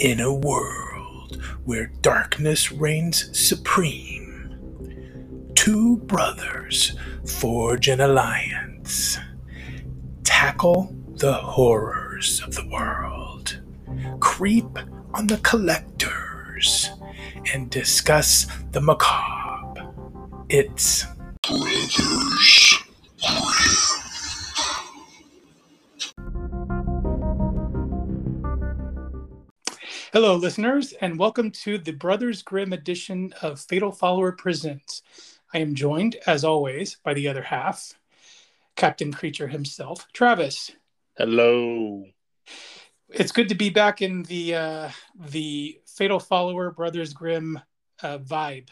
In a world where darkness reigns supreme, two brothers forge an alliance, tackle the horrors of the world, creep on the collectors, and discuss the macabre. It's Brothers Hello, listeners, and welcome to the Brothers Grimm edition of Fatal Follower Presents. I am joined, as always, by the other half, Captain Creature himself, Travis. Hello. It's good to be back in the uh, the Fatal Follower Brothers Grimm uh, vibe.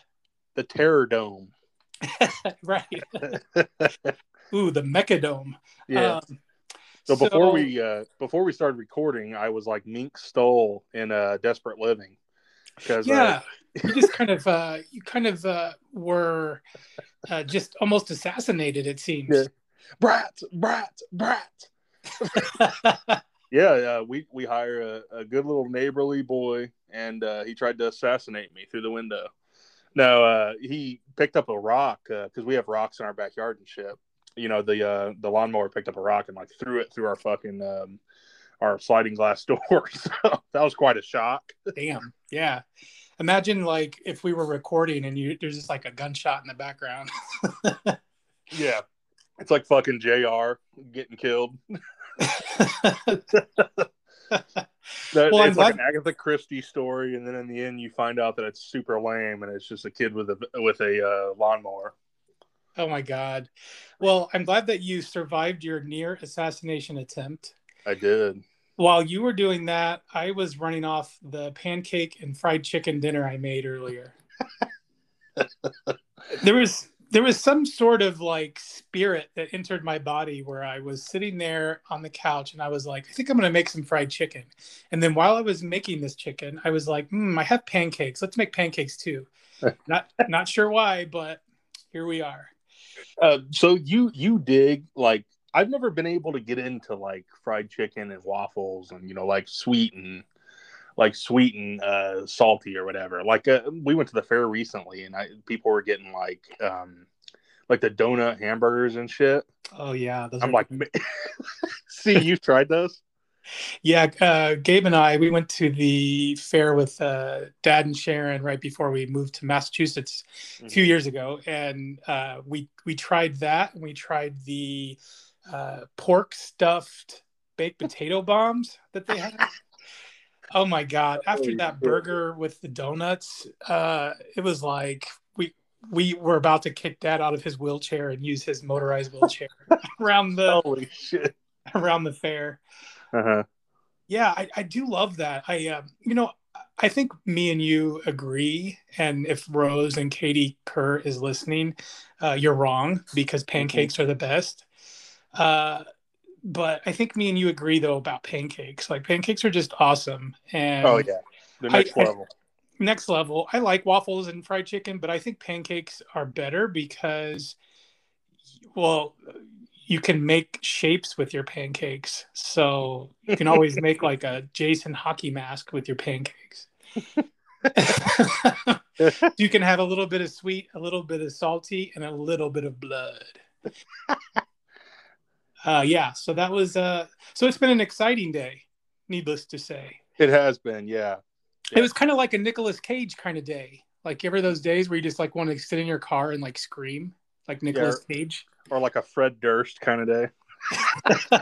The Terror Dome. right. Ooh, the Mechadome. Yeah. Um, so before we uh, before we started recording, I was like Mink Stole in uh, Desperate Living. Because yeah, you just kind of uh, you kind of uh, were uh, just almost assassinated. It seems. Yeah. brat, brat, brat. Yeah, uh, we we hire a, a good little neighborly boy, and uh, he tried to assassinate me through the window. No, uh, he picked up a rock because we have rocks in our backyard and shit. You know, the uh, the lawnmower picked up a rock and like threw it through our fucking um, our sliding glass door. So that was quite a shock. Damn. Yeah. Imagine like if we were recording and you there's just like a gunshot in the background. Yeah, it's like fucking Jr. getting killed. That, Well, it's like an Agatha Christie story, and then in the end, you find out that it's super lame, and it's just a kid with a with a uh, lawnmower. Oh my god. Well, I'm glad that you survived your near assassination attempt. I did. While you were doing that, I was running off the pancake and fried chicken dinner I made earlier. there was there was some sort of like spirit that entered my body where I was sitting there on the couch and I was like, I think I'm gonna make some fried chicken. And then while I was making this chicken, I was like, hmm, I have pancakes. Let's make pancakes too. not not sure why, but here we are. Uh, so you you dig like I've never been able to get into like fried chicken and waffles and you know like sweet and like sweet and uh, salty or whatever. Like uh, we went to the fair recently and I, people were getting like um like the donut hamburgers and shit. Oh yeah, those I'm like, see, you've tried those? Yeah. Uh, Gabe and I we went to the fair with uh, Dad and Sharon right before we moved to Massachusetts a few years ago, and uh, we we tried that, and we tried the uh, pork stuffed baked potato bombs that they had. Oh my god! After that burger with the donuts, uh, it was like we we were about to kick Dad out of his wheelchair and use his motorized wheelchair around the Holy shit! around the fair. Uh huh. Yeah, I, I do love that. I um, you know, I think me and you agree. And if Rose and Katie Kerr is listening, uh, you're wrong because pancakes are the best. Uh, but I think me and you agree though about pancakes. Like pancakes are just awesome. And Oh yeah, the next I- I- level. next level. I like waffles and fried chicken, but I think pancakes are better because, well, you can make shapes with your pancakes. So you can always make like a Jason hockey mask with your pancakes. you can have a little bit of sweet, a little bit of salty, and a little bit of blood. Uh, yeah, so that was uh, so it's been an exciting day, needless to say. It has been, yeah. It was kind of like a Nicolas Cage kind of day. Like ever those days where you just like want to sit in your car and like scream like Nicolas Cage. Or like a Fred Durst kind of day.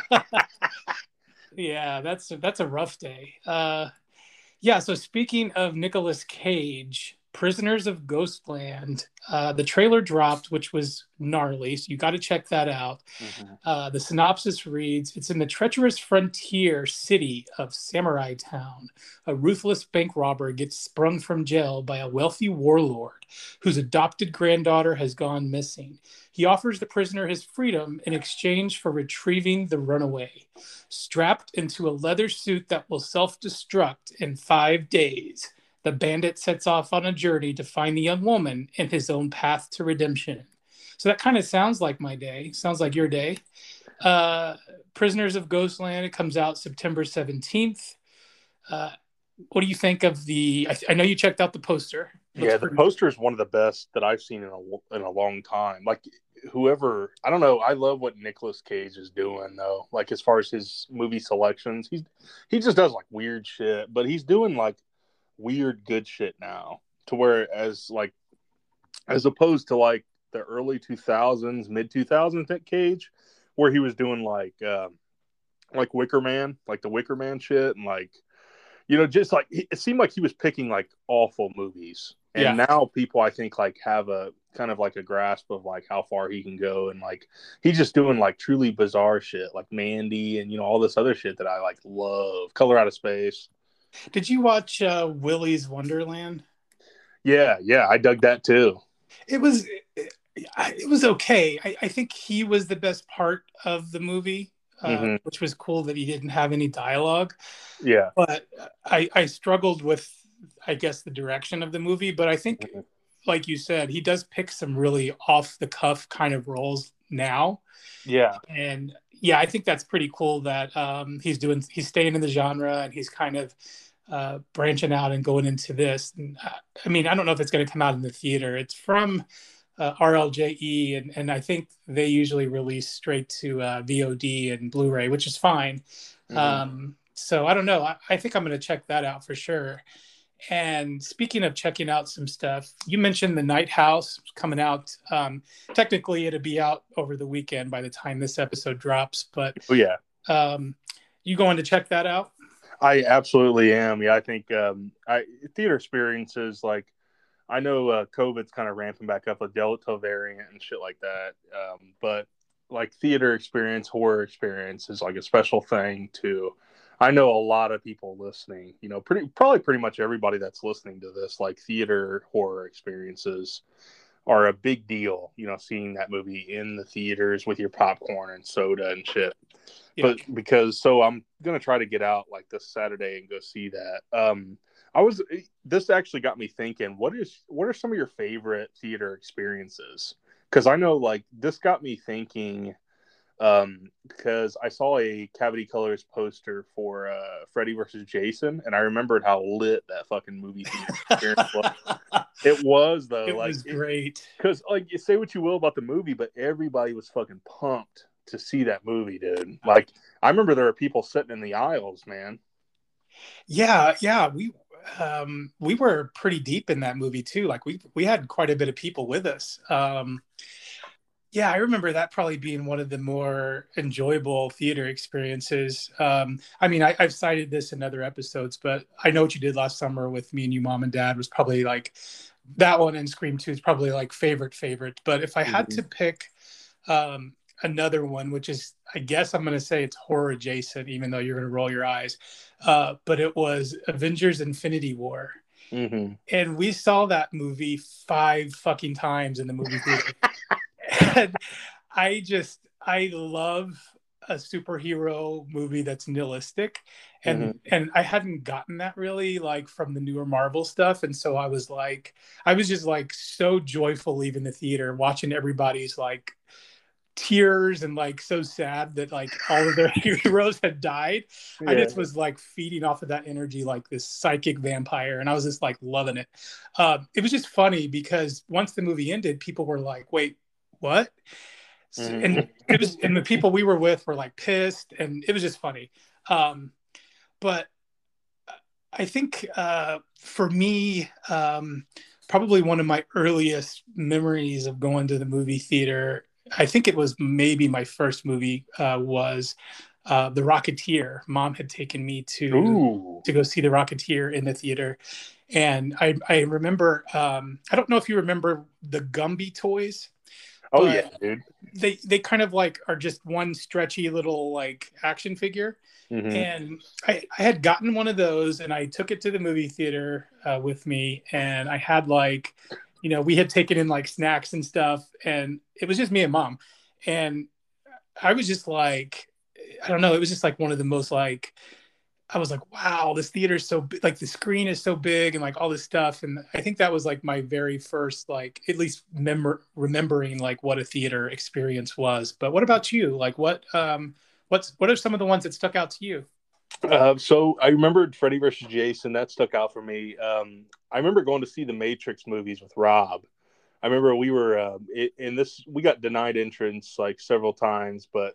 yeah, that's that's a rough day. Uh, yeah. So speaking of Nicolas Cage, Prisoners of Ghostland. Uh, the trailer dropped, which was gnarly, so you got to check that out. Mm-hmm. Uh, the synopsis reads It's in the treacherous frontier city of Samurai Town. A ruthless bank robber gets sprung from jail by a wealthy warlord whose adopted granddaughter has gone missing. He offers the prisoner his freedom in exchange for retrieving the runaway. Strapped into a leather suit that will self destruct in five days, the bandit sets off on a journey to find the young woman and his own path to redemption. So that kind of sounds like my day. Sounds like your day. Uh, Prisoners of Ghostland. It comes out September seventeenth. Uh, what do you think of the? I, I, know you checked out the poster. Looks yeah, the poster is one of the best that I've seen in a in a long time. Like whoever, I don't know. I love what Nicolas Cage is doing though. Like as far as his movie selections, he's he just does like weird shit, but he's doing like weird good shit now to where as like as opposed to like the early 2000s mid 2000s at cage where he was doing like uh, like wicker man like the wicker man shit and like you know just like it seemed like he was picking like awful movies. And yeah. now people i think like have a kind of like a grasp of like how far he can go and like he's just doing like truly bizarre shit like mandy and you know all this other shit that i like love. Color out of space did you watch uh, Willy's Wonderland? Yeah, yeah, I dug that too. It was it, it was okay. I, I, think he was the best part of the movie, uh, mm-hmm. which was cool that he didn't have any dialogue. Yeah, but I I struggled with I guess the direction of the movie, but I think. Mm-hmm. Like you said, he does pick some really off the cuff kind of roles now. Yeah. And yeah, I think that's pretty cool that um, he's doing, he's staying in the genre and he's kind of uh, branching out and going into this. And, uh, I mean, I don't know if it's going to come out in the theater. It's from uh, RLJE, and, and I think they usually release straight to uh, VOD and Blu-ray, which is fine. Mm-hmm. Um, so I don't know. I, I think I'm going to check that out for sure. And speaking of checking out some stuff, you mentioned the Night House coming out. Um, technically, it'll be out over the weekend by the time this episode drops. But oh yeah, um, you going to check that out? I absolutely am. Yeah, I think um, I theater experiences like I know uh, COVID's kind of ramping back up, a Delta variant and shit like that. Um, but like theater experience, horror experience is like a special thing too. I know a lot of people listening, you know, pretty probably pretty much everybody that's listening to this, like theater horror experiences are a big deal, you know, seeing that movie in the theaters with your popcorn and soda and shit. Yeah. But because so I'm gonna try to get out like this Saturday and go see that. Um I was this actually got me thinking, what is what are some of your favorite theater experiences? Because I know like this got me thinking um, because I saw a Cavity Colors poster for uh, Freddy versus Jason, and I remembered how lit that fucking movie was. It was though, it like was great. Because like you say what you will about the movie, but everybody was fucking pumped to see that movie, dude. Like I remember there were people sitting in the aisles, man. Yeah, yeah, we um we were pretty deep in that movie too. Like we we had quite a bit of people with us. Um yeah, I remember that probably being one of the more enjoyable theater experiences. Um, I mean, I, have cited this in other episodes, but I know what you did last summer with me and you, mom and dad, was probably like that one and Scream 2 is probably like favorite, favorite. But if I had mm-hmm. to pick um, another one, which is, I guess I'm going to say it's horror adjacent, even though you're going to roll your eyes, uh, but it was Avengers Infinity War. Mm-hmm. And we saw that movie five fucking times in the movie theater. And I just I love a superhero movie that's nihilistic and mm-hmm. and I hadn't gotten that really like from the newer Marvel stuff and so I was like I was just like so joyful leaving the theater watching everybody's like tears and like so sad that like all of their heroes had died. Yeah. I just was like feeding off of that energy like this psychic vampire, and I was just like loving it. Uh, it was just funny because once the movie ended, people were like, "Wait, what? Mm-hmm. And it was, and the people we were with were like pissed, and it was just funny. Um, but I think uh, for me, um, probably one of my earliest memories of going to the movie theater. I think it was maybe my first movie uh, was uh, The Rocketeer. Mom had taken me to Ooh. to go see The Rocketeer in the theater, and I I remember um, I don't know if you remember the Gumby toys. Oh yeah, dude. They they kind of like are just one stretchy little like action figure Mhm. and I, I had gotten one of those and i took it to the movie theater uh, with me and i had like you know we had taken in like snacks and stuff and it was just me and mom and i was just like i don't know it was just like one of the most like i was like wow this theater is so big like the screen is so big and like all this stuff and i think that was like my very first like at least memor- remembering like what a theater experience was but what about you like what um what's what are some of the ones that stuck out to you Uh, so I remembered Freddy versus Jason. That stuck out for me. Um, I remember going to see the Matrix movies with Rob. I remember we were uh, in this. We got denied entrance like several times, but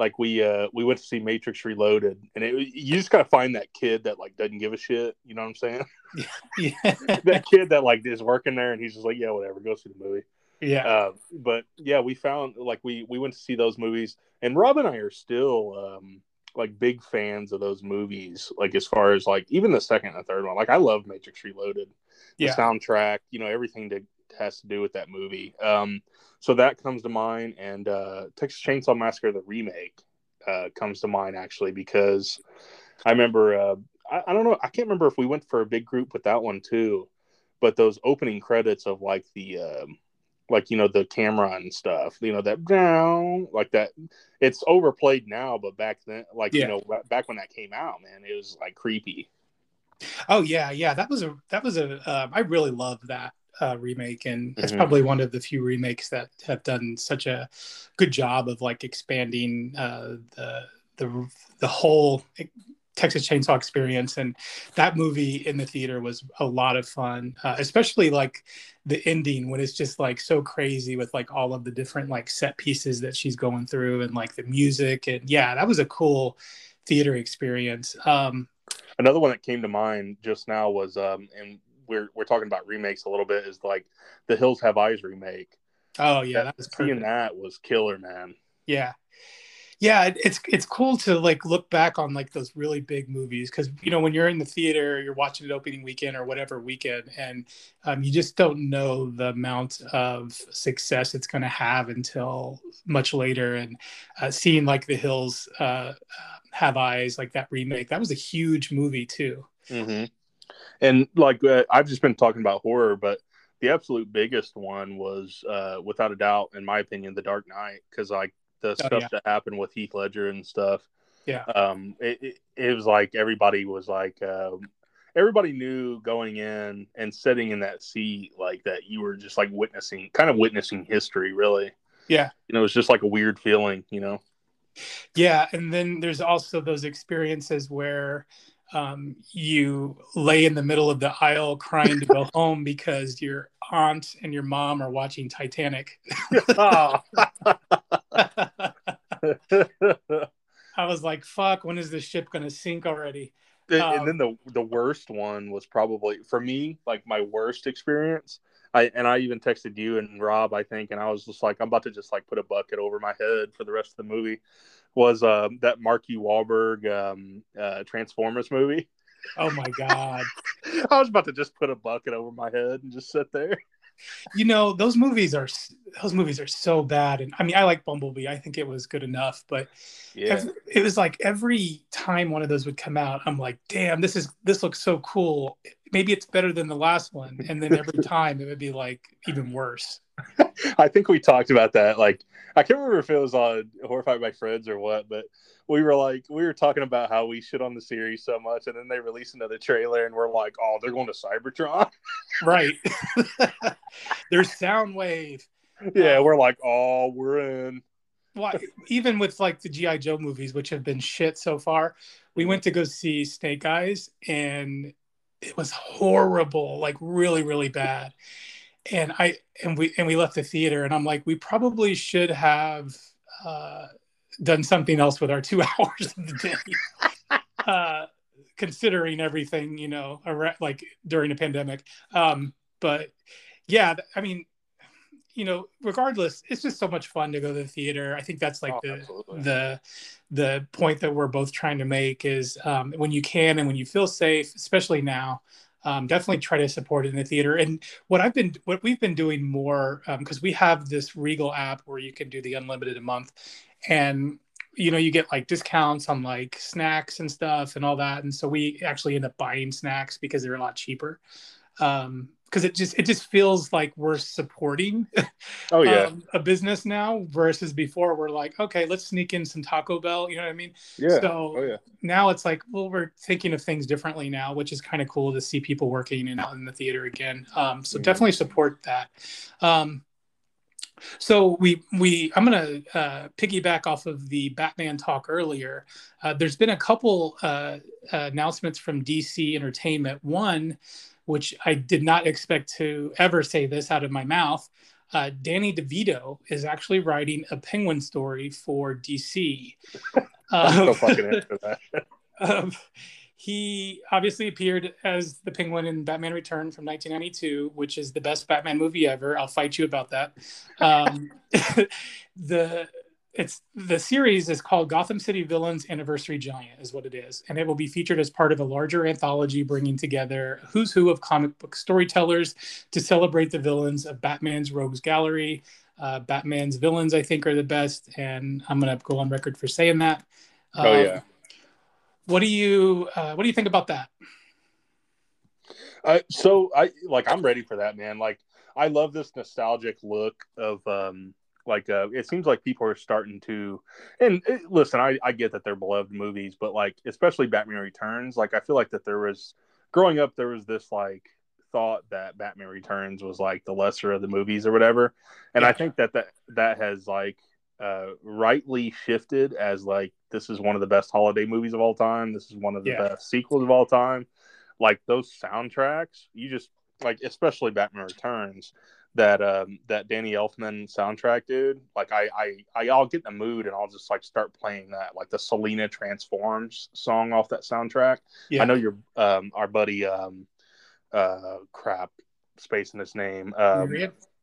like we uh, we went to see Matrix Reloaded, and it, you just gotta find that kid that like doesn't give a shit. You know what I'm saying? yeah that kid that like is working there, and he's just like, yeah, whatever, go see the movie. yeah Uh, but yeah, we found like we we went to see those movies, and Rob and I are still um, like big fans of those movies. Like as far as like even the second and third one, like I love Matrix Reloaded, the Yeah. soundtrack, you know, everything that has to do with that movie. Um, so that comes to mind, and uh, Texas Chainsaw Massacre the remake uh, comes to mind actually because I remember uh, I, I don't know I can't remember if we went for a big group with that one too, but those opening credits of like the um, like you know the camera and stuff you know that down like that it's overplayed now but back then like Yeah. you know back when that came out man it was like creepy oh yeah yeah that was a that was a um, i really love that uh, remake and it's Mhm. probably one of the few remakes that have done such a good job of like expanding uh, the the the whole Texas Chainsaw experience and that movie in the theater was a lot of fun uh, especially like the ending when it's just like so crazy with like all of the different like set pieces that she's going through and like the music and yeah that was a cool theater experience um another one that came to mind just now was um and we're we're talking about remakes a little bit is like the hills have eyes remake. Oh yeah that was seeing perfect. that was killer man. Yeah. Yeah it, it's it's cool to like look back on like those really big movies because you know when you're in the theater you're watching it opening weekend or whatever weekend and um, you just don't know the amount of success it's going to have until much later. And uh, seeing like the hills uh, uh, have eyes like that remake that was a huge movie too. Hmm And like uh, I've just been talking about horror, but the absolute biggest one was, uh, without a doubt, in my opinion, The Dark Knight, because like the stuff Oh, yeah. that happened with Heath Ledger and stuff. Yeah. Um, it, it, it was like everybody was like, um, everybody knew going in and sitting in that seat, like that you were just like witnessing, kind of witnessing history, really. Yeah. You know, it was just like a weird feeling, you know. Yeah, and then there's also those experiences where um, you lay in the middle of the aisle crying to go home because your aunt and your mom are watching Titanic. Oh. I was like, "Fuck! When is this ship gonna sink already?" And- Um, and then the the worst one was probably for me like my worst experience. I and I even texted you and Rob I think, and I was just like I'm about to just like put a bucket over my head for the rest of the movie. Was um, that Marky Wahlberg um, uh, Transformers movie? Oh my god! I was about to just put a bucket over my head and just sit there. You know those movies are those movies are so bad, and I mean I like Bumblebee. I think it was good enough, but Yeah, Ev- it was like every time one of those would come out i'm like damn this is this looks so cool maybe it's better than the last one and then every time it would be like even worse I think we talked about that. Like, I can't remember if it was on Horrified by Friends or what, but we were like, we were talking about how we shit on the series so much, and then they release another trailer, and we're like, oh, they're going to Cybertron. right there's soundwave yeah, uh, we're like, oh, we're in. well, even with like the gi joe movies which have been shit so far we went to go see snake eyes and it was horrible like really really bad. And i and we and we left the theater and i'm like we probably should have uh done something else with our two hours of the day. Uh considering everything you know like during a pandemic. Um but yeah i mean you know, regardless, it's just so much fun to go to the theater. I think that's like Oh, the absolutely. the the point that we're both trying to make is um, when you can and when you feel safe, especially now, um, definitely try to support it in the theater. And what I've been, what we've been doing more, because we have this Regal app where you can do the unlimited a month, and you know you get like discounts on like snacks and stuff and all that. And so we actually end up buying snacks because they're a lot cheaper. Um, because it just it just feels like we're supporting Oh yeah, um, a business now versus before we're like okay let's sneak in some taco bell you know what i mean yeah. so oh yeah. now it's like well we're thinking of things differently now which is kind of cool to see people working in, in the theater again um, so Mhm. definitely support that um, so we we i'm going to uh, piggyback off of the batman talk earlier uh, there's been a couple uh, announcements from dc entertainment one which i did not expect to ever say this out of my mouth uh, danny devito is actually writing a penguin story for dc Um, fucking into that. um, he obviously appeared as the Penguin in Batman Return from 1992, which is the best Batman movie ever. I'll fight you about that. Um, the it's the series is called Gotham City Villains Anniversary Giant, is what it is, and it will be featured as part of a larger anthology bringing together who's who of comic book storytellers to celebrate the villains of Batman's Rogues Gallery. Uh, Batman's villains, I think, are the best, and I'm gonna go on record for saying that. Oh, Um, yeah. What do you uh, What do you think about that? Uh, so I like I'm ready for that, man. Like I love this nostalgic look of um like uh it seems like people are starting to and uh, listen, I I get that they're beloved movies, but like especially Batman Returns, like I feel like that there was growing up there was this like thought that Batman Returns was like the lesser of the movies or whatever. And I think that that that has like uh rightly shifted as like this is one of the best holiday movies of all time. This is one of the Yeah. best sequels of all time like those soundtracks you just like especially batman returns that um that danny elfman soundtrack dude like i i, I i'll get in the mood and i'll just like start playing that like the selina transforms song off that soundtrack Yeah. i know your um our buddy um uh crap space in his name um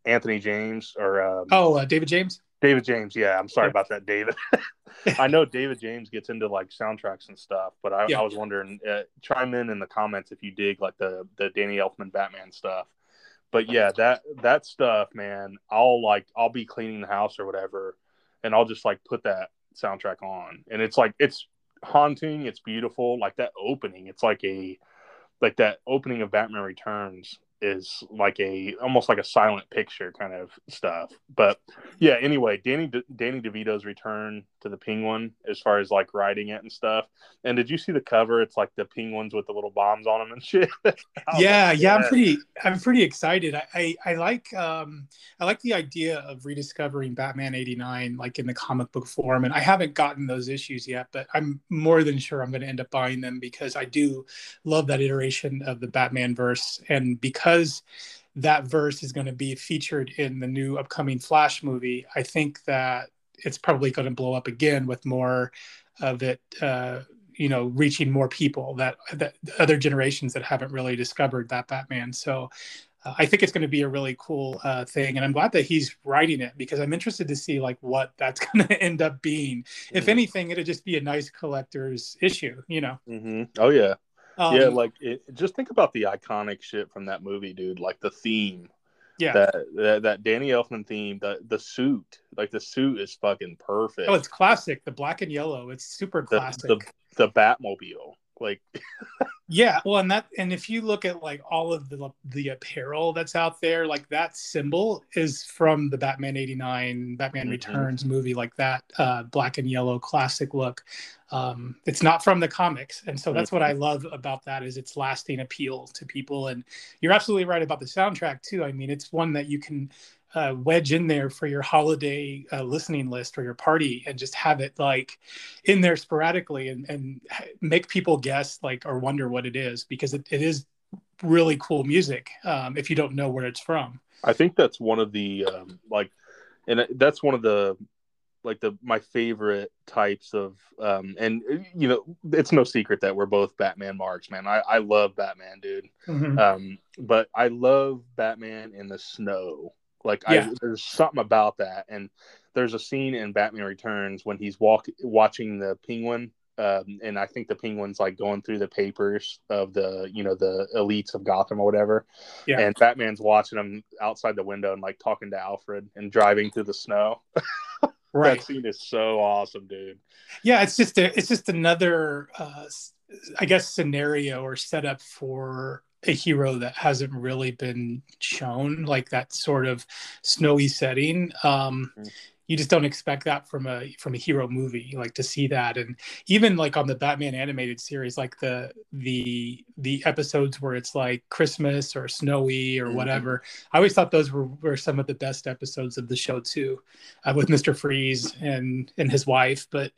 anthony james or um Oh, uh, David James. David James, yeah, I'm sorry Yeah. about that, David. I know David James gets into like soundtracks and stuff, but I, Yeah. I was wondering, uh, chime in in the comments if you dig like the the Danny Elfman Batman stuff. But yeah, that that stuff, man, I'll like I'll be cleaning the house or whatever, and I'll just like put that soundtrack on, and it's like it's haunting, it's beautiful, like that opening, it's like a like that opening of Batman Returns is like a almost like a silent picture kind of stuff. But yeah, anyway, Danny De- Danny DeVito's return to the Penguin as far as like writing it and stuff. And did you see the cover? It's like the penguins with the little bombs on them and shit. Yeah, like, yeah, I'm pretty, I'm pretty excited. I, I, I like, um, I like the idea of rediscovering Batman '89, like in the comic book form. And I haven't gotten those issues yet, but I'm more than sure I'm going to end up buying them because I do love that iteration of the Batman verse, and because that verse is going to be featured in the new upcoming Flash movie, I think that it's probably going to blow up again with more of it. Uh, you know reaching more people that that other generations that haven't really discovered that batman so uh, i think it's going to be a really cool uh, thing and i'm glad that he's writing it because i'm interested to see like what that's going to end up being if Mhm. anything it'll just be a nice collector's issue you know Mhm. Oh yeah, um, yeah. Like it, just think about the iconic shit from that movie, dude. Like the theme, yeah that, that that Danny Elfman theme, the the suit, like the suit is fucking perfect. oh it's classic the black and yellow it's super the, classic the the Batmobile, like Yeah, well, and that and if you look at like all of the the apparel that's out there, like that symbol is from the Batman '89, Batman Mhm. Returns movie, like that uh, black and yellow classic look. Um, it's not from the comics, and so that's what I love about that is its lasting appeal to people. And you're absolutely right about the soundtrack too. I mean, it's one that you can uh, wedge in there for your holiday uh, listening list or your party and just have it like in there sporadically and, and make people guess like or wonder what it is because it, it is really cool music um, if you don't know where it's from. I think that's one of the um, like, and that's one of the like the my favorite types of um and you know it's no secret that we're both batman marks man. I i love batman dude. Um but i love batman in the snow Like Yeah. I, there's something about that, and there's a scene in Batman Returns when he's walk watching the Penguin, um, and I think the Penguin's like going through the papers of the you know the elites of Gotham or whatever, Yeah. and Batman's watching him outside the window and like talking to Alfred and driving through the snow. Right. That scene is so awesome, dude. Yeah, it's just a, it's just another, uh, I guess, scenario or setup for a hero that hasn't really been shown, like that sort of snowy setting. Um, Mhm. you just don't expect that from a from a hero movie, like to see that, and even like on the Batman animated series, like the the the episodes where it's like Christmas or snowy or Mhm. whatever. I always thought those were, were some of the best episodes of the show too, uh, with Mister Freeze and and his wife. But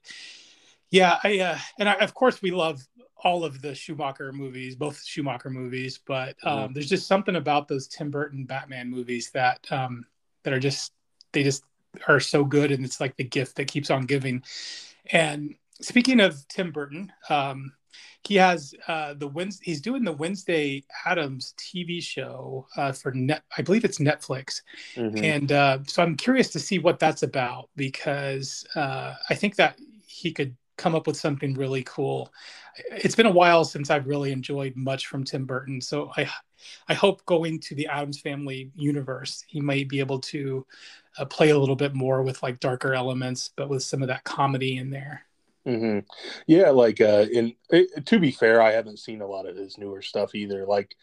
yeah, I uh, and I, of course we love all of the Schumacher movies, both Schumacher movies. But um, there's just something about those Tim Burton Batman movies that um, that are just they just are so good, and it's like the gift that keeps on giving. And speaking of Tim Burton, um, he has uh, the Wednesday, he's doing the Wednesday Addams TV show uh, for net. I believe it's Netflix. Mhm. And uh, so I'm curious to see what that's about because uh, I think that he could come up with something really cool. It's been a while since I've really enjoyed much from Tim Burton, so I I hope going to the Addams Family universe, he might be able to uh, play a little bit more with like darker elements, but with some of that comedy in there. hmm Yeah, like uh, in it, to be fair, I haven't seen a lot of his newer stuff either. Like,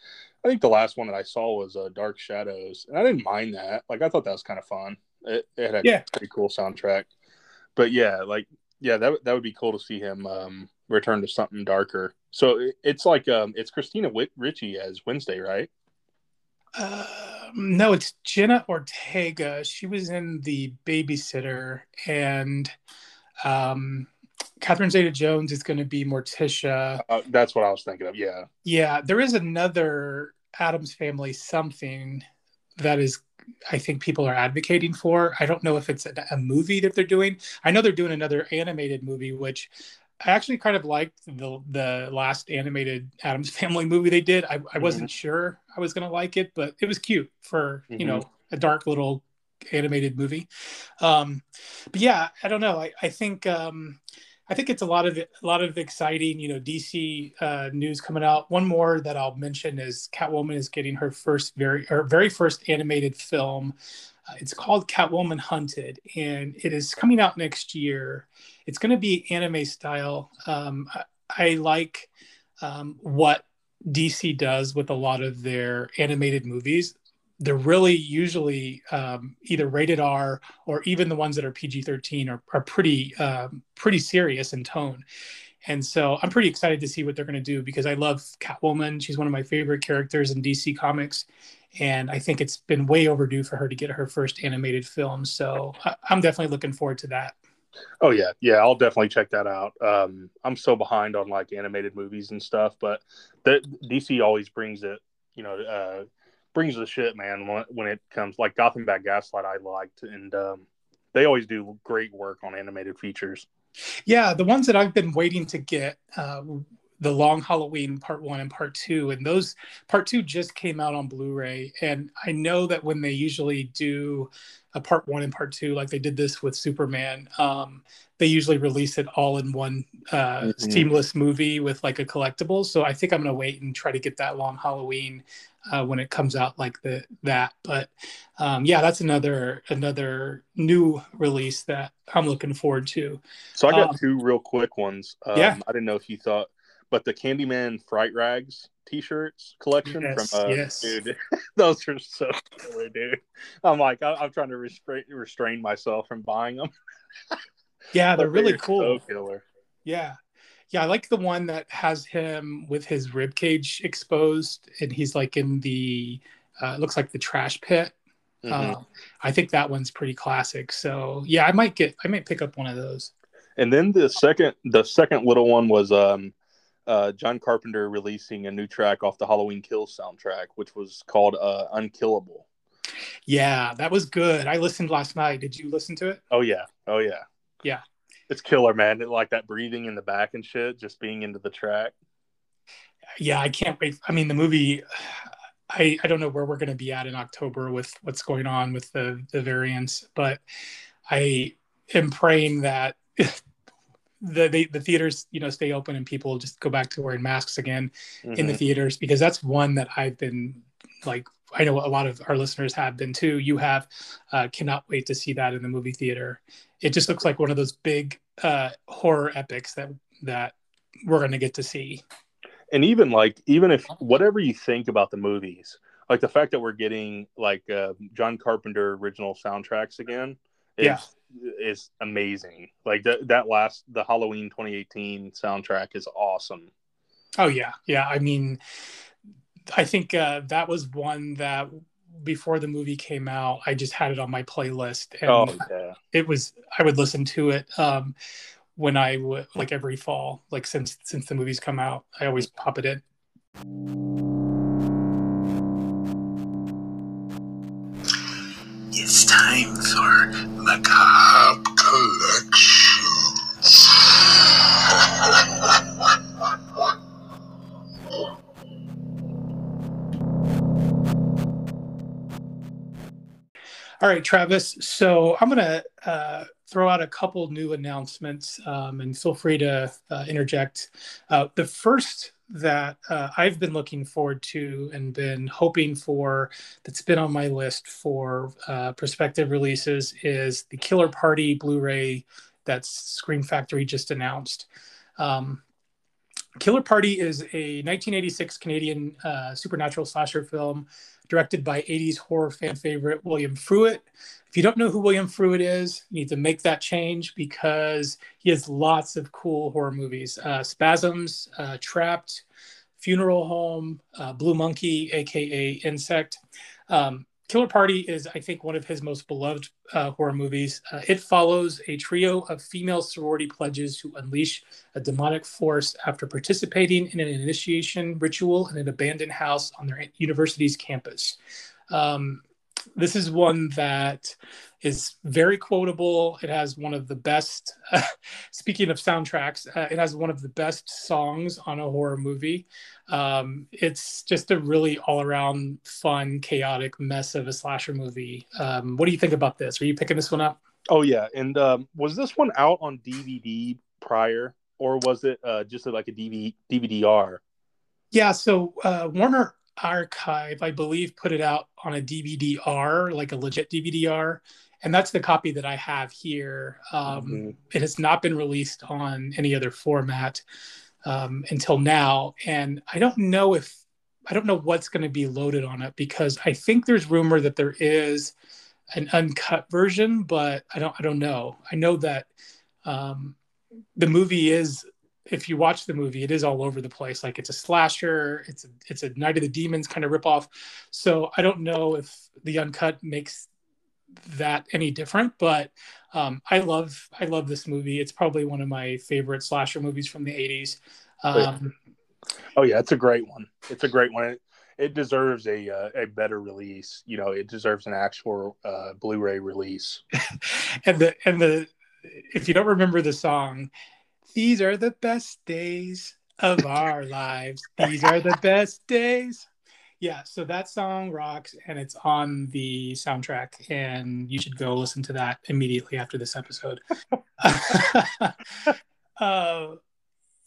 I think the last one that I saw was uh, Dark Shadows, and I didn't mind that. Like, I thought that was kind of fun. It, it had a Yeah. pretty cool soundtrack. But yeah, like yeah, that would- that would be cool to see him um, return to something darker. So it, it's like um, it's Christina Ricci as Wednesday, right? Um, no, it's Jenna Ortega. She was in The Babysitter, and um, Catherine Zeta-Jones is going to be Morticia. Uh, that's what I was thinking of. Yeah. Yeah, there is another Addams Family something that is, I think people are advocating for. I don't know if it's a, a movie that they're doing. I know they're doing another animated movie, which I actually kind of liked the the last animated Addams Family movie they did. I, I wasn't sure I was going to like it, but it was cute for you know a dark little animated movie. Um, but yeah, I don't know. I, I think um, I think it's a lot of a lot of exciting, you know, DC uh, news coming out. One more that I'll mention is Catwoman is getting her first very or very first animated film. Uh, it's called Catwoman Hunted, and it is coming out next year. It's going to be anime style. Um, I, I like um, what DC does with a lot of their animated movies. They're really usually um, either rated R or even the ones that are PG thirteen are, are pretty um, pretty serious in tone. And so I'm pretty excited to see what they're going to do because I love Catwoman. She's one of my favorite characters in DC Comics, and I think it's been way overdue for her to get her first animated film. So I- I'm definitely looking forward to that. Oh yeah, yeah, I'll definitely check that out. Um, I'm so behind on like animated movies and stuff, but the DC always brings it, you know, uh, brings the shit, man. When, it comes like Gotham by Gaslight, I liked, and um, they always do great work on animated features. Yeah, the ones that I've been waiting to get, uh, the Long Halloween Part One and Part Two, and those Part Two just came out on Blu-ray, and I know that when they usually do a Part One and Part Two, like they did this with Superman, um, they usually release it all in one uh, Mhm. seamless movie with like a collectible. So I think I'm gonna wait and try to get that Long Halloween uh, when it comes out like the that. But um, yeah, that's another another new release that I'm looking forward to. So I got Um, two real quick ones. Um, yeah. I didn't know if you thought, but the Candyman Fright Rags T-shirts collection Yes, from uh, yes. dude, those are so killer, dude. I'm like, I, I'm trying to restrain restrain myself from buying them. Yeah, they're really cool. So killer. Yeah. Yeah, I like the one that has him with his rib cage exposed and he's like in the uh it looks like the trash pit. Mhm. Uh, I think that one's pretty classic. So yeah, I might get I might pick up one of those. And then the second, the second little one was um, uh, John Carpenter releasing a new track off the Halloween Kills soundtrack, which was called uh, "Unkillable." Yeah, that was good. I listened last night. Did you listen to it? Oh yeah, oh yeah, Yeah. It's killer, man. It, like that breathing in the back and shit, just being into the track. Yeah, I can't wait. I mean, the movie I, I don't know where we're going to be at in October with what's going on with the the variants, but I am praying that the the, the theaters you know stay open and people just go back to wearing masks again mm-hmm. in the mm-hmm. theaters because that's one that I've been like I know a lot of our listeners have been too. You have uh, cannot wait to see that in the movie theater. It just looks like one of those big uh, horror epics that that we're going to get to see. And even like even if whatever you think about the movies, like the fact that we're getting like uh, John Carpenter original soundtracks again, is, yeah, is amazing. Like that that last the Halloween 2018 soundtrack is awesome. Oh yeah, yeah. I mean, I think uh, that was one that before the movie came out, I just had it on my playlist, and oh, yeah. it was I would listen to it um, when I would like every fall, like since since the movies come out, I always pop it in. Macabre Collections. All right, Travis. So I'm going to uh, throw out a couple new announcements um, and feel free to uh, interject. Uh, the first that uh, I've been looking forward to and been hoping for that's been on my list for uh, prospective releases is the Killer Party Blu ray that Scream Factory just announced. Um, Killer Party is a 1986 Canadian uh, supernatural slasher film directed by 80s horror fan favorite William Fruet. If you don't know who William Fruet is, you need to make that change because he has lots of cool horror movies. Uh, Spasms, uh, Trapped, Funeral Home, uh, Blue Monkey, aka Insect. Um, Killer Party is, I think, one of his most beloved uh, horror movies. Uh, it follows a trio of female sorority pledges who unleash a demonic force after participating in an initiation ritual in an abandoned house on their university's campus. Um, this is one that is very quotable. It has one of the best, uh, speaking of soundtracks, uh, it has one of the best songs on a horror movie. Um, it's just a really all around fun, chaotic mess of a slasher movie. Um, what do you think about this? Are you picking this one up? Oh, yeah. And um, was this one out on DVD prior, or was it uh, just like a DVD, DVD-R? Yeah, so uh, Warner Archive, I believe, put it out on a DVD-R, like a legit DVD-R and that's the copy that I have here. Um, mm-hmm. It has not been released on any other format um, until now, and I don't know if I don't know what's going to be loaded on it because I think there's rumor that there is an uncut version, but I don't I don't know. I know that um, the movie is. If you watch the movie, it is all over the place. Like it's a slasher, it's a it's a Night of the Demons kind of ripoff. So I don't know if the uncut makes that any different but um, i love i love this movie. It's probably one of my favorite slasher movies from the 80s um, oh yeah it's a great one. It's a great one. It, it deserves a uh, a better release. You know it deserves an actual uh, blu-ray release. And the and the if you don't remember the song these are the best days of our lives. These are the best days yeah so that song rocks and it's on the soundtrack and you should go listen to that immediately after this episode. Uh,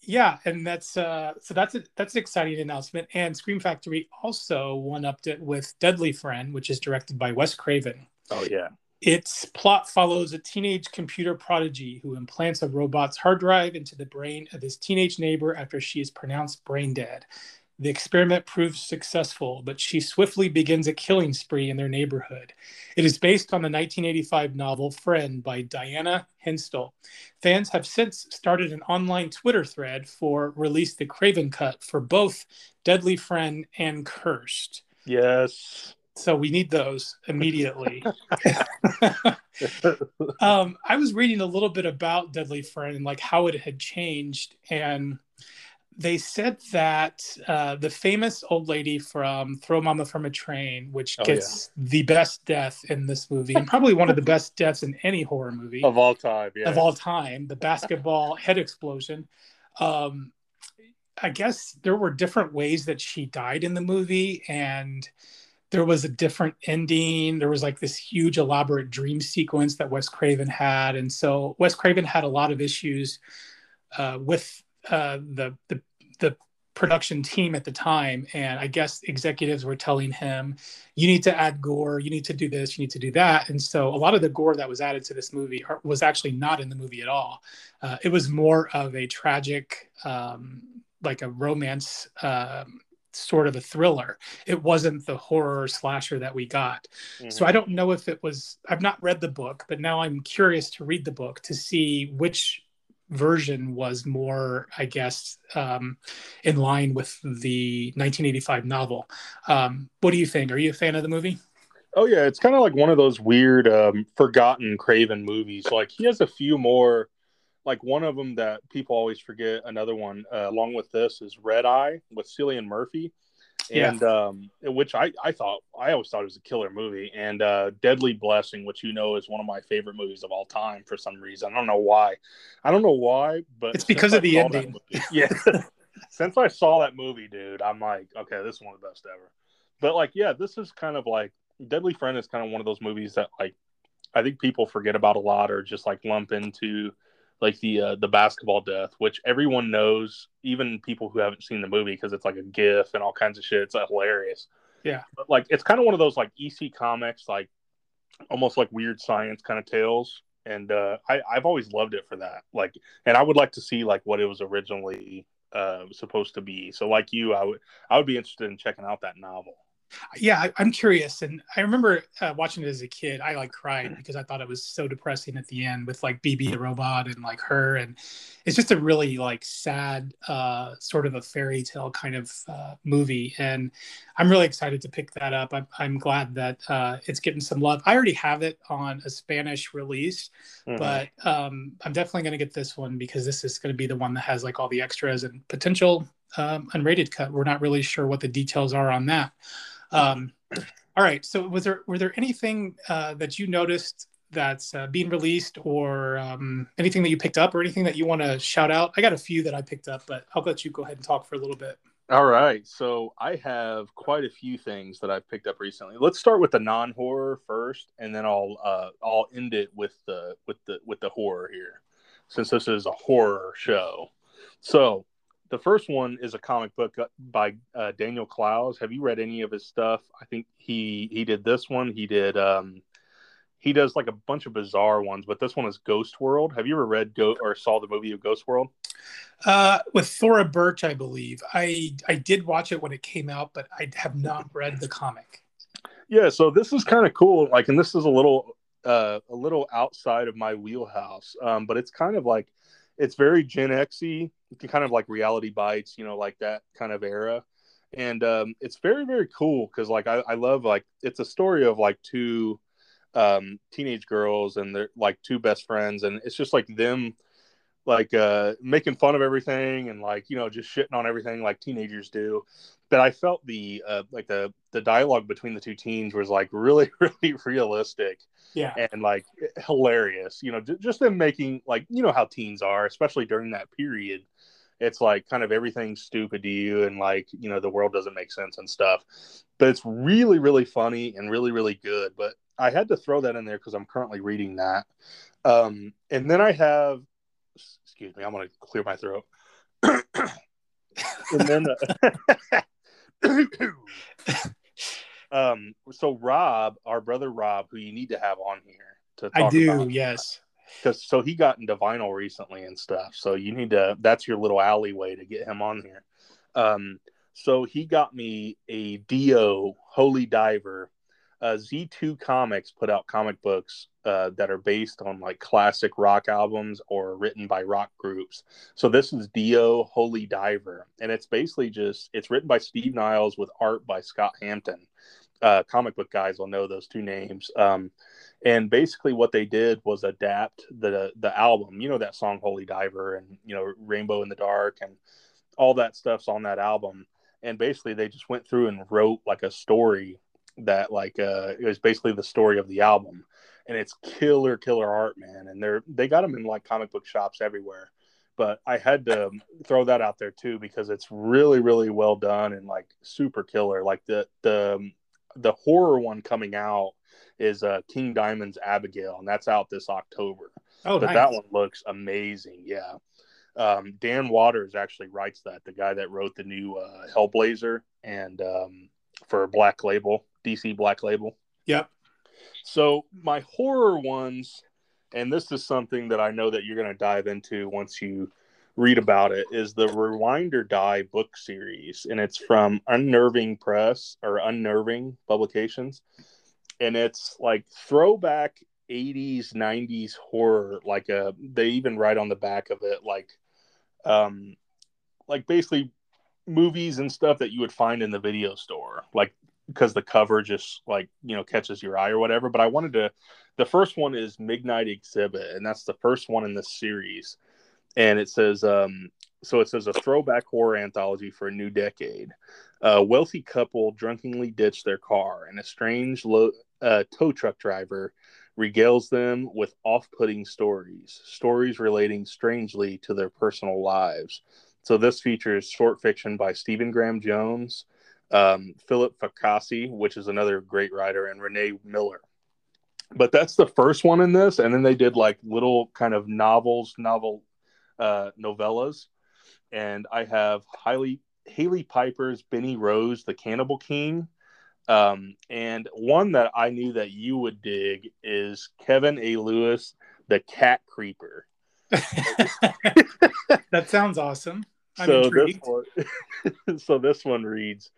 yeah and that's uh, so that's a, that's an exciting announcement and scream factory also one upped it with deadly friend which is directed by wes craven. Oh yeah. Its plot follows a teenage computer prodigy who implants a robot's hard drive into the brain of his teenage neighbor after she is pronounced brain dead the experiment proves successful, but she swiftly begins a killing spree in their neighborhood. It is based on the 1985 novel Friend by Diana Henstell. Fans have since started an online Twitter thread for Release the Craven Cut for both Deadly Friend and Cursed. Yes. So we need those immediately. um, I was reading a little bit about Deadly Friend and like how it had changed and they said that uh, the famous old lady from Throw Mama from a Train, which oh, gets yeah. the best death in this movie, and probably one of the best deaths in any horror movie of all time, yeah. of all time, the basketball head explosion. Um, I guess there were different ways that she died in the movie, and there was a different ending. There was like this huge elaborate dream sequence that Wes Craven had, and so Wes Craven had a lot of issues uh, with uh, the the the production team at the time and i guess executives were telling him you need to add gore. You need to do this. You need to do that. And so a lot of the gore that was added to this movie was actually not in the movie at all. Uh, it was more of a tragic um, like a romance um, sort of a thriller. It wasn't the horror slasher that we got. Mm-hmm. so i don't know if it was i've not read the book but now i'm curious to read the book to see which version was more, I guess, um, in line with the 1985 novel. Um, what do you think? Are you a fan of the movie? Oh yeah, it's kind of like one of those weird, um, forgotten Craven movies. Like he has a few more. Like one of them that people always forget. Another one, uh, along with this, is Red Eye with Cillian Murphy and yeah. um, which I, I thought I always thought it was a killer movie, and uh, Deadly Blessing, which you know is one of my favorite movies of all time for some reason. I don't know why. I don't know why, but it's because of the ending. yeah, since I saw that movie, dude, I'm like, okay, this is one of the best ever. But like, yeah, this is kind of like Deadly Friend is kind of one of those movies that like I think people forget about a lot or just like lump into like the uh, the basketball death, which everyone knows, even people who haven't seen the movie, because it's like a GIF and all kinds of shit. It's uh, hilarious. Yeah, but like it's kind of one of those like EC comics, like almost like weird science kind of tales. And uh, I, I've always loved it for that. Like, and I would like to see like what it was originally uh, supposed to be. So, like you, I would I would be interested in checking out that novel yeah I, am curious and i remember uh, watching it as a kid i like cried because i thought it was so depressing at the end with like bb the robot and like her and it's just a really like sad uh, sort of a fairy tale kind of uh, movie and i'm really excited to pick that up. I'm, I'm glad that uh, it's getting some love. I already have it on a spanish release mm-hmm. but um, i'm definitely going to get this one because this is going to be the one that has like all the extras and potential um, unrated cut. We're not really sure what the details are on that um, all right. So, was there were there anything uh, that you noticed that's uh, being released, or um, anything that you picked up, or anything that you want to shout out? I got a few that I picked up, but I'll let you go ahead and talk for a little bit. All right. So I have quite a few things that I've picked up recently. Let's start with the non-horror first, and then I'll uh, I'll end it with the with the with the horror here, since this is a horror show. So the first one is a comic book uh, by uh, Daniel Clowes. Have you read any of his stuff? I think he he did this one. He did um, he does like a bunch of bizarre ones, but this one is Ghost World. Have you ever read Go or saw the movie of Ghost World? Uh, with Thora Birch, I believe. I I did watch it when it came out, but I have not read the comic. Yeah, so this is kind of cool. Like, and this is a little uh, a little outside of my wheelhouse, um, but it's kind of like it's very Gen Xy, kind of like reality bites, you know, like that kind of era. And um, it's very, very cool because like I, I love like it's a story of like two um, teenage girls and they're like two best friends, and it's just like them like uh, making fun of everything and like you know just shitting on everything like teenagers do. But I felt the uh, like the the dialogue between the two teens was like really, really realistic yeah. and like hilarious. You know just them making like you know how teens are especially during that period. It's like kind of everything stupid to you and like you know the world doesn't make sense and stuff. But it's really really funny and really really good. But i had to throw that in there because i'm currently reading that. Um and then i have excuse me i'm gonna clear my throat and then uh, Um, so Rob, our brother Rob, who you need to have on here to I do, yes. Because so he got into vinyl recently and stuff. So you need to. That's your little alleyway to get him on here. Um, so he got me a Dio Holy Diver. Uh, Z2 Comics put out comic books uh, that are based on like classic rock albums or written by rock groups. So this is Dio Holy Diver, and it's basically just it's written by Steve Niles with art by Scott Hampton uh, comic book guys will know those two names. Um, and basically, what they did was adapt the the album. You know that song "Holy Diver" and you know "Rainbow in the Dark" and all that stuff's on that album. And basically, they just went through and wrote like a story that like uh, it was basically the story of the album. And it's killer, killer art, man. And they're they got them in like comic book shops everywhere but I had to throw that out there too because it's really, really well done and like super killer. Like the the the horror one coming out is uh, King Diamond's Abigail, and that's out this October. Oh, but nice. that one looks amazing. Yeah. Um, Dan Waters actually writes that, the guy that wrote the new uh, Hellblazer and um, for Black Label, DC Black Label. Yep. So my horror ones, and this is something that I know that you're going to dive into once you read about it, is the Rewind or Die book series, and it's from Unnerving Press or Unnerving Publications, and it's like throwback 80s 90s horror like uh they even write on the back of it like um like basically movies and stuff that you would find in the video store like because the cover just like you know catches your eye or whatever but i wanted to the first one is midnight exhibit and that's the first one in the series. And it says um so it says a throwback horror anthology for a new decade. A wealthy couple drunkenly ditch their car and a strange lo- uh, tow truck driver regales them with off-putting stories stories relating strangely to their personal lives so this features short fiction by stephen graham jones um, philip Fracassi, which is another great writer and renee miller but that's the first one in this and then they did like little kind of novels novel uh, novellas and i have highly Hailey Piper's benny rose the cannibal king um, and one that I knew that you would dig is Kevin A. Lewis, the Cat Creeper. that sounds awesome. I'm so intrigued. this one, so this one reads: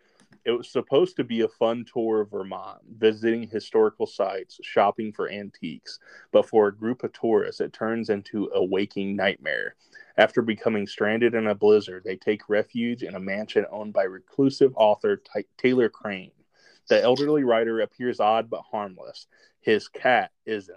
It was supposed to be a fun tour of Vermont, visiting historical sites, shopping for antiques, but for a group of tourists, it turns into a waking nightmare. After becoming stranded in a blizzard, they take refuge in a mansion owned by reclusive author Ty- Taylor Crane. The elderly writer appears odd but harmless. His cat isn't.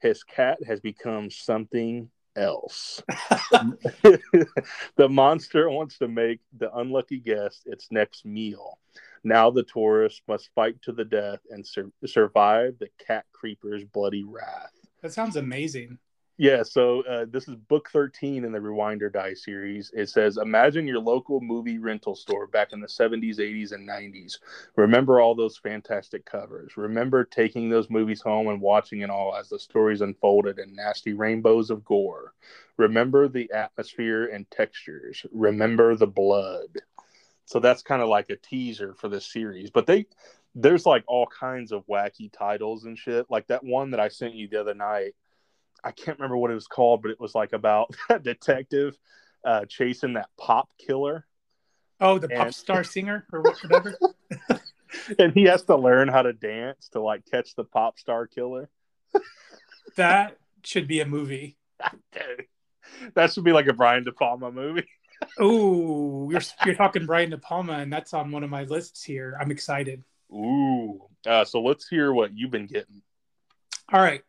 His cat has become something else. the monster wants to make the unlucky guest its next meal. Now the tourist must fight to the death and sur- survive the cat creeper's bloody wrath. That sounds amazing. Yeah, so uh, this is book 13 in the Rewind or Die series. It says, Imagine your local movie rental store back in the 70s, 80s, and 90s. Remember all those fantastic covers. Remember taking those movies home and watching it all as the stories unfolded in nasty rainbows of gore. Remember the atmosphere and textures. Remember the blood. So that's kind of like a teaser for this series. But they, there's like all kinds of wacky titles and shit. Like that one that I sent you the other night. I can't remember what it was called, but it was like about a detective uh, chasing that pop killer. Oh, the pop star singer or whatever. And he has to learn how to dance to like catch the pop star killer. that should be a movie. That should be like a Brian De Palma movie. Oh, you're you're talking Brian De Palma, and that's on one of my lists here. I'm excited. Ooh. Uh, so let's hear what you've been getting. All right,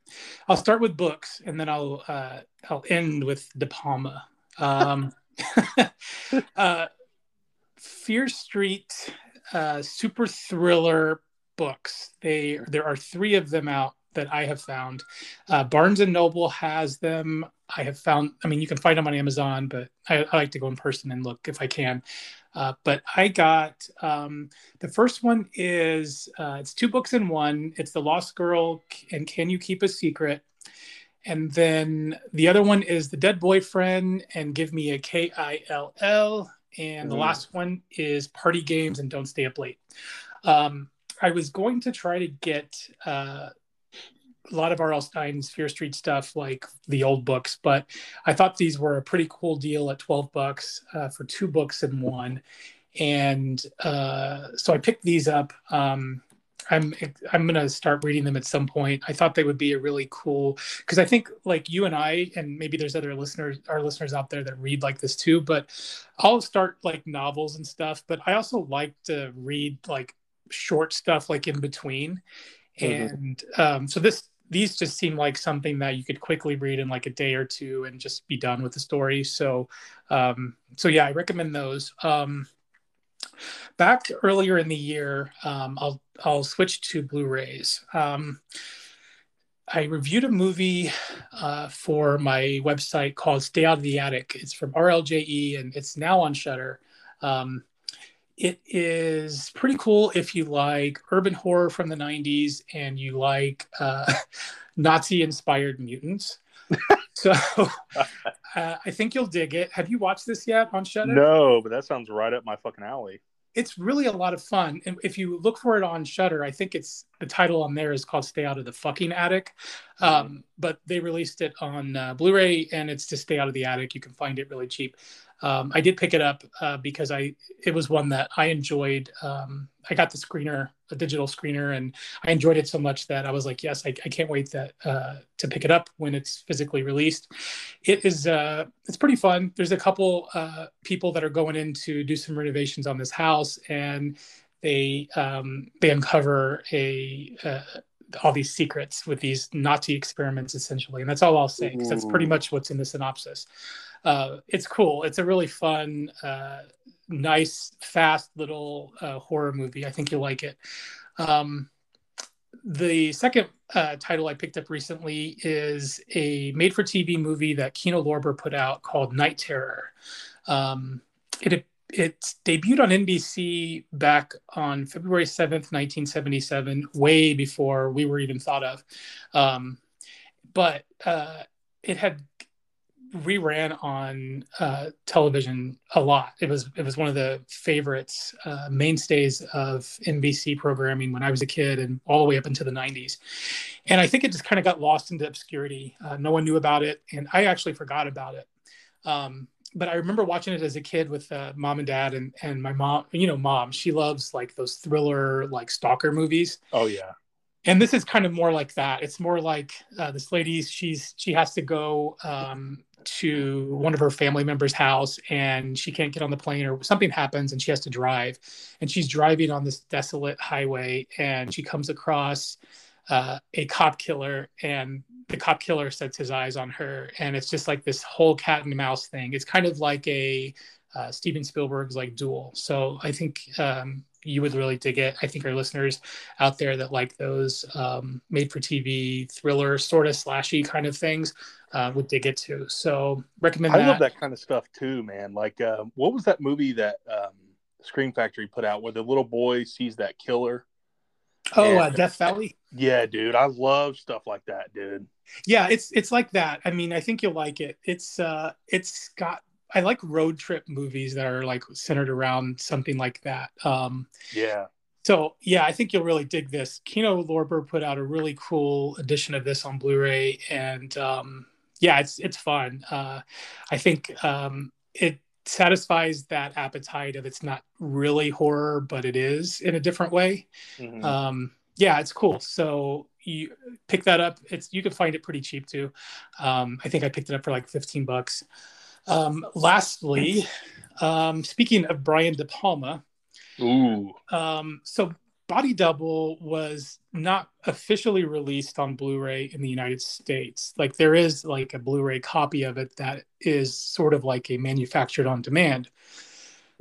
I'll start with books, and then I'll uh, I'll end with De Palma. Um, uh, Fear Street uh, super thriller books. They there are three of them out that I have found. Uh, Barnes and Noble has them. I have found. I mean, you can find them on Amazon, but I, I like to go in person and look if I can. Uh, but I got um, the first one is uh, it's two books in one. It's The Lost Girl and Can You Keep a Secret? And then the other one is The Dead Boyfriend and Give Me a K I L L. And the Mm. last one is Party Games and Don't Stay Up Late. Um, I was going to try to get uh, a lot of R.L. Stine's Fear Street stuff, like the old books, but I thought these were a pretty cool deal at 12 bucks uh, for two books in one. And uh, so I picked these up. Um, I'm I'm gonna start reading them at some point. I thought they would be a really cool because I think like you and I and maybe there's other listeners our listeners out there that read like this too. But I'll start like novels and stuff. But I also like to read like short stuff like in between. Mhm. And um, so this these just seem like something that you could quickly read in like a day or two and just be done with the story. So um, so yeah, I recommend those. Um, back earlier in the year, um, I'll I'll switch to Blu-rays. Um, I reviewed a movie uh, for my website called Stay Out of the Attic. It's from RLJE and it's now on Shudder. Um, it is pretty cool if you like urban horror from the 90s and you like uh, Nazi inspired mutants. so uh, I think you'll dig it. Have you watched this yet on Shudder? No, but that sounds right up my fucking alley it's really a lot of fun. And if you look for it on Shudder, I think it's the title on there is called "Stay Out of the Fucking Attic," mm-hmm. um, but they released it on uh, Blu-ray, and it's to "Stay Out of the Attic." You can find it really cheap. Um, I did pick it up uh, because I it was one that I enjoyed. Um, I got the screener, a digital screener, and I enjoyed it so much that I was like, yes, I, I can't wait that uh, to pick it up when it's physically released. It is uh, it's pretty fun. There's a couple uh, people that are going in to do some renovations on this house, and they um, they uncover a uh, all these secrets with these Nazi experiments essentially, and that's all I'll say because that's pretty much what's in the synopsis uh, it's cool. It's a really fun, uh, nice, fast little uh, horror movie. I think you'll like it. Um, the second uh, title I picked up recently is a made for TV movie that Kino Lorber put out called Night Terror. Um, it it debuted on NBC back on February 7th, 1977, way before we were even thought of. Um, but uh, it had reran on uh, television a lot. It was it was one of the favorites, uh, mainstays of NBC programming when I was a kid, and all the way up into the '90s. And I think it just kind of got lost into obscurity. Uh, no one knew about it, and I actually forgot about it. Um, but I remember watching it as a kid with uh, mom and dad, and and my mom. You know, mom, she loves like those thriller, like stalker movies. Oh yeah and this is kind of more like that it's more like uh, this lady she's she has to go um, to one of her family members' house and she can't get on the plane or something happens and she has to drive. And she's driving on this desolate highway and she comes across uh, a cop killer and the cop killer sets his eyes on her. And it's just like this whole cat and mouse thing. It's kind of like a uh, Steven Spielberg's like Duel. So I think um, you would really dig it. I think our listeners out there that like those um, made for TV thriller sort of slashy kind of things uh, would dig it too. So recommend. I that. love that kind of stuff too, man. Like, uh, what was that movie that um, Scream Factory put out where the little boy sees that killer? Oh, and, uh, Death Valley. Yeah, dude, I love stuff like that, dude. Yeah, it's it's like that. I mean, I think you'll like it. It's uh, it's got. I like road trip movies that are like centered around something like that. Um, yeah. So yeah, I think you'll really dig this. Kino Lorber put out a really cool edition of this on Blu-ray, and um, yeah, it's it's fun. Uh, I think um, it satisfies that appetite of it's not really horror, but it is in a different way. Mm-hmm. Um, yeah, it's cool. So you pick that up. It's you can find it pretty cheap too. Um, I think I picked it up for like fifteen bucks. Um, lastly, um, speaking of Brian De Palma, ooh, um, so Body Double was not officially released on Blu-ray in the United States. Like there is like a Blu-ray copy of it that is sort of like a manufactured on demand,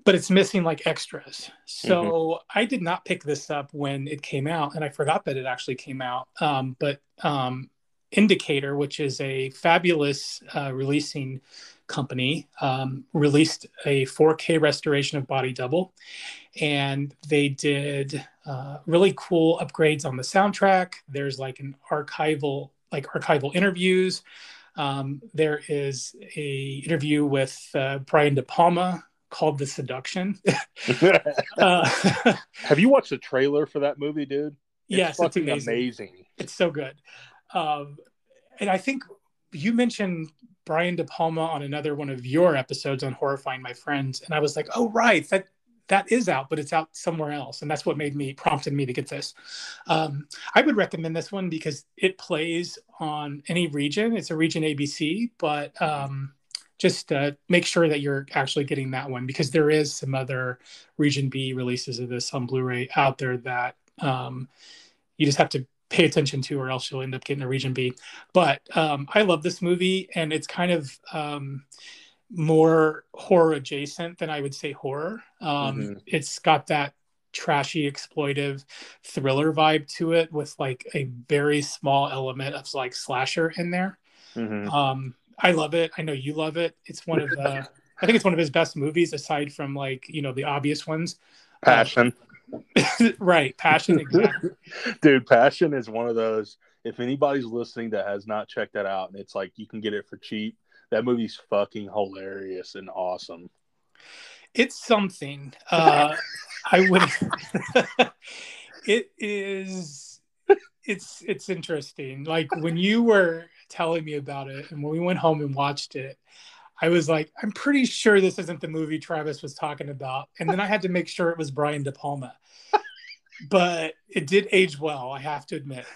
but it's missing like extras. So mm-hmm. I did not pick this up when it came out, and I forgot that it actually came out. Um, but um, Indicator, which is a fabulous uh, releasing company um, released a 4K restoration of Body Double, and they did uh, really cool upgrades on the soundtrack. There's like an archival, like archival interviews. Um, there is a interview with uh, Brian De Palma called "The Seduction." uh, Have you watched the trailer for that movie, dude? It's yes, it's amazing. amazing. It's so good. Um, and I think you mentioned Brian De Palma on another one of your episodes on Horrifying My Friends, and I was like, oh right, that that is out, but it's out somewhere else, and that's what made me prompted me to get this. Um, I would recommend this one because it plays on any region. It's a region ABC, but um, just uh, make sure that you're actually getting that one because there is some other region B releases of this on Blu-ray out there that um, you just have to pay attention to, or else you'll end up getting a region B. But um, I love this movie, and it's kind of um, more horror adjacent than I would say horror. Um, mm-hmm. It's got that trashy exploitive thriller vibe to it with like a very small element of like slasher in there Mhm. um i love it i know you love it it's one of the i think it's one of his best movies aside from like you know the obvious ones Passion. right passion exactly Dude, Passion is one of those. If anybody's listening that has not checked that out, and it's like you can get it for cheap, that movie's fucking hilarious and awesome. it's something uh i would it is it's it's interesting like when you were telling me about it and when we went home and watched it i was like i'm pretty sure this isn't the movie travis was talking about. And then i had to make sure it was brian de palma. But it did age well i have to admit.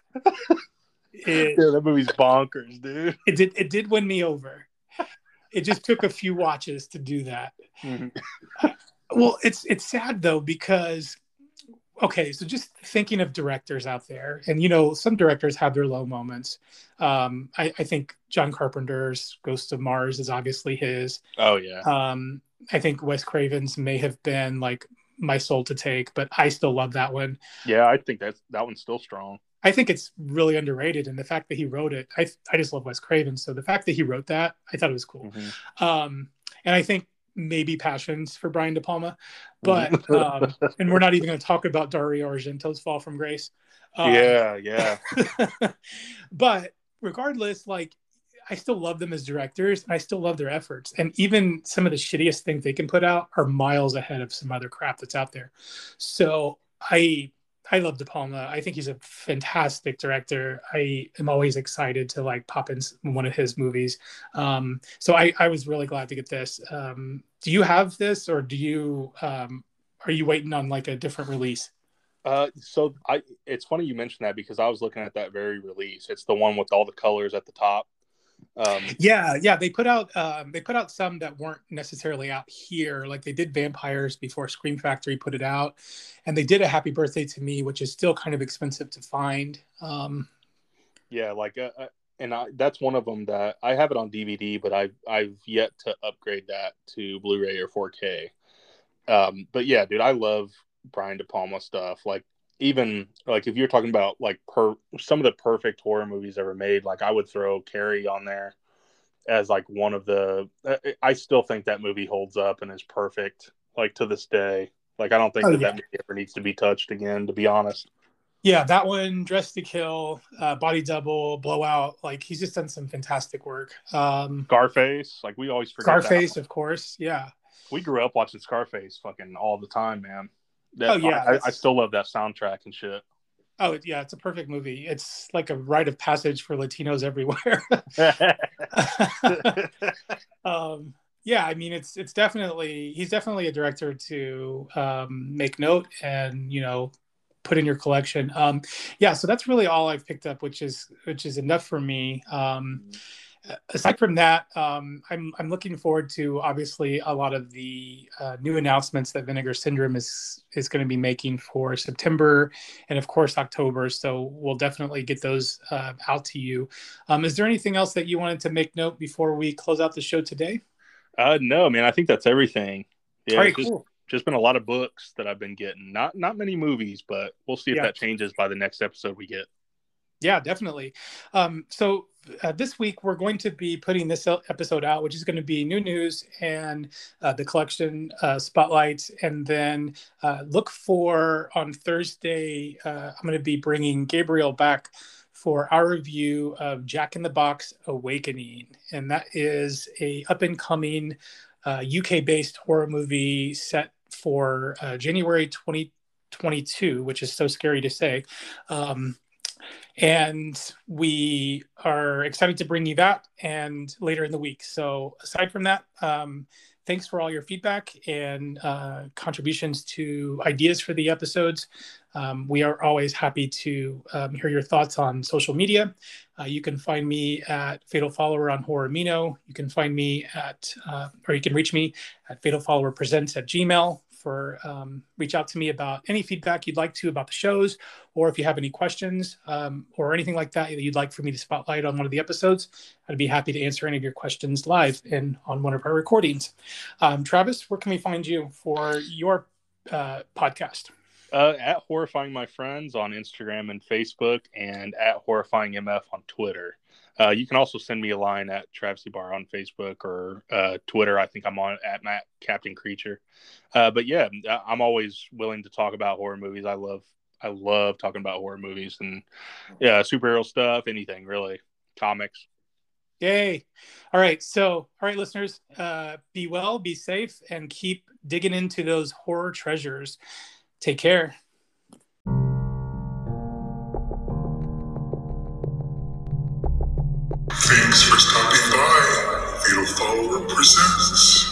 It, Yeah, that movie's bonkers, dude. it did it did win me over. It just took a few watches to do that. Mhm. well it's it's sad though because okay so just thinking of directors out there and you know some directors have their low moments um i, I think john carpenter's ghost of mars is obviously his Oh yeah. um i think wes craven's may have been like my soul to take but i still love that one Yeah, I think that's that one's still strong. i think it's really underrated and the fact that he wrote it i, I just love wes craven so the fact that he wrote that i thought it was cool Mhm. um, and I think maybe passions for Brian De Palma, but um, and we're not even going to talk about Dario Argento's Fall from Grace. Um, yeah, yeah. but regardless, like I still love them as directors, and I still love their efforts. And even some of the shittiest things they can put out are miles ahead of some other crap that's out there. So I I love De Palma. I think he's a fantastic director. I am always excited to like pop in one of his movies. Um, so I, I was really glad to get this. Um, do you have this, or do you um, are you waiting on like a different release? Uh, so I, it's funny you mentioned that because I was looking at that very release. It's the one with all the colors at the top. Um, Yeah, yeah. They put out um, they put out some that weren't necessarily out here. Like they did Vampires before Scream Factory put it out, and they did a Happy Birthday to Me, which is still kind of expensive to find. Um, yeah, like, uh, uh, and I, that's one of them that I have it on DVD, but I've I've yet to upgrade that to Blu-ray or 4K. Um, but yeah, dude, I love Brian De Palma stuff. Like even like if you're talking about like per some of the perfect horror movies ever made, like I would throw Carrie on there as like one of the. I still think that movie holds up and is perfect, like to this day. Like I don't think Oh, that yeah. that movie ever needs to be touched again, to be honest. yeah, that one, Dress to Kill, uh, Body Double, Blowout. Like he's just done some fantastic work. Um, Scarface, like we always forget. Scarface, of course. Yeah, we grew up watching Scarface fucking all the time, man. That, Oh, yeah, I, I still love that soundtrack and shit. Oh yeah, it's a perfect movie. It's like a rite of passage for Latinos everywhere. um, yeah, I mean, it's it's definitely he's definitely a director to um, make note and you know put in your collection. Um, yeah, so that's really all I've picked up, which is which is enough for me. Um, aside from that, um, I'm I'm looking forward to obviously a lot of the uh, new announcements that Vinegar Syndrome is is going to be making for September and of course October. So we'll definitely get those uh, out to you. Um, is there anything else that you wanted to make note before we close out the show today? uh, no, man, I think that's everything. Yeah, right, just, cool. just been a lot of books that I've been getting. Not not many movies, but we'll see if Yeah. that changes by the next episode we get. Yeah, definitely. Um, so uh, this week we're going to be putting this episode out, which is going to be new news and uh, the collection uh, spotlight, and then uh, look for on Thursday. Uh, I'm going to be bringing Gabriel back for our review of Jack in the Box Awakening, and that is a up and coming uh, UK based horror movie set for uh, January 2022, which is so scary to say. Um, and we are excited to bring you that and later in the week. So aside from that, um, thanks for all your feedback and uh, contributions to ideas for the episodes. Um, we are always happy to um, hear your thoughts on social media. Uh, you can find me at Fatal Follower on Horror Horrormino. You can find me at, uh, or you can reach me at Fatal Follower Presents at Gmail for um, reach out to me about any feedback you'd like to about the shows, or if you have any questions um, or anything like that that you'd like for me to spotlight on one of the episodes, I'd be happy to answer any of your questions live and on one of our recordings. Um, Travis, where can we find you for your uh, podcast? Uh, at horrifying my friends on Instagram and Facebook, and at horrifying mf on Twitter. Uh, you can also send me a line at Travis Bar on Facebook or uh, Twitter. I think I'm on at Matt Captain Creature. Uh, but yeah, I'm always willing to talk about horror movies. I love I love talking about horror movies and yeah, superhero stuff, anything really, comics. Yay! All right, so all right, listeners, uh, be well, be safe, and keep digging into those horror treasures. Take care. Thanks for stopping by. Fatal Follower presents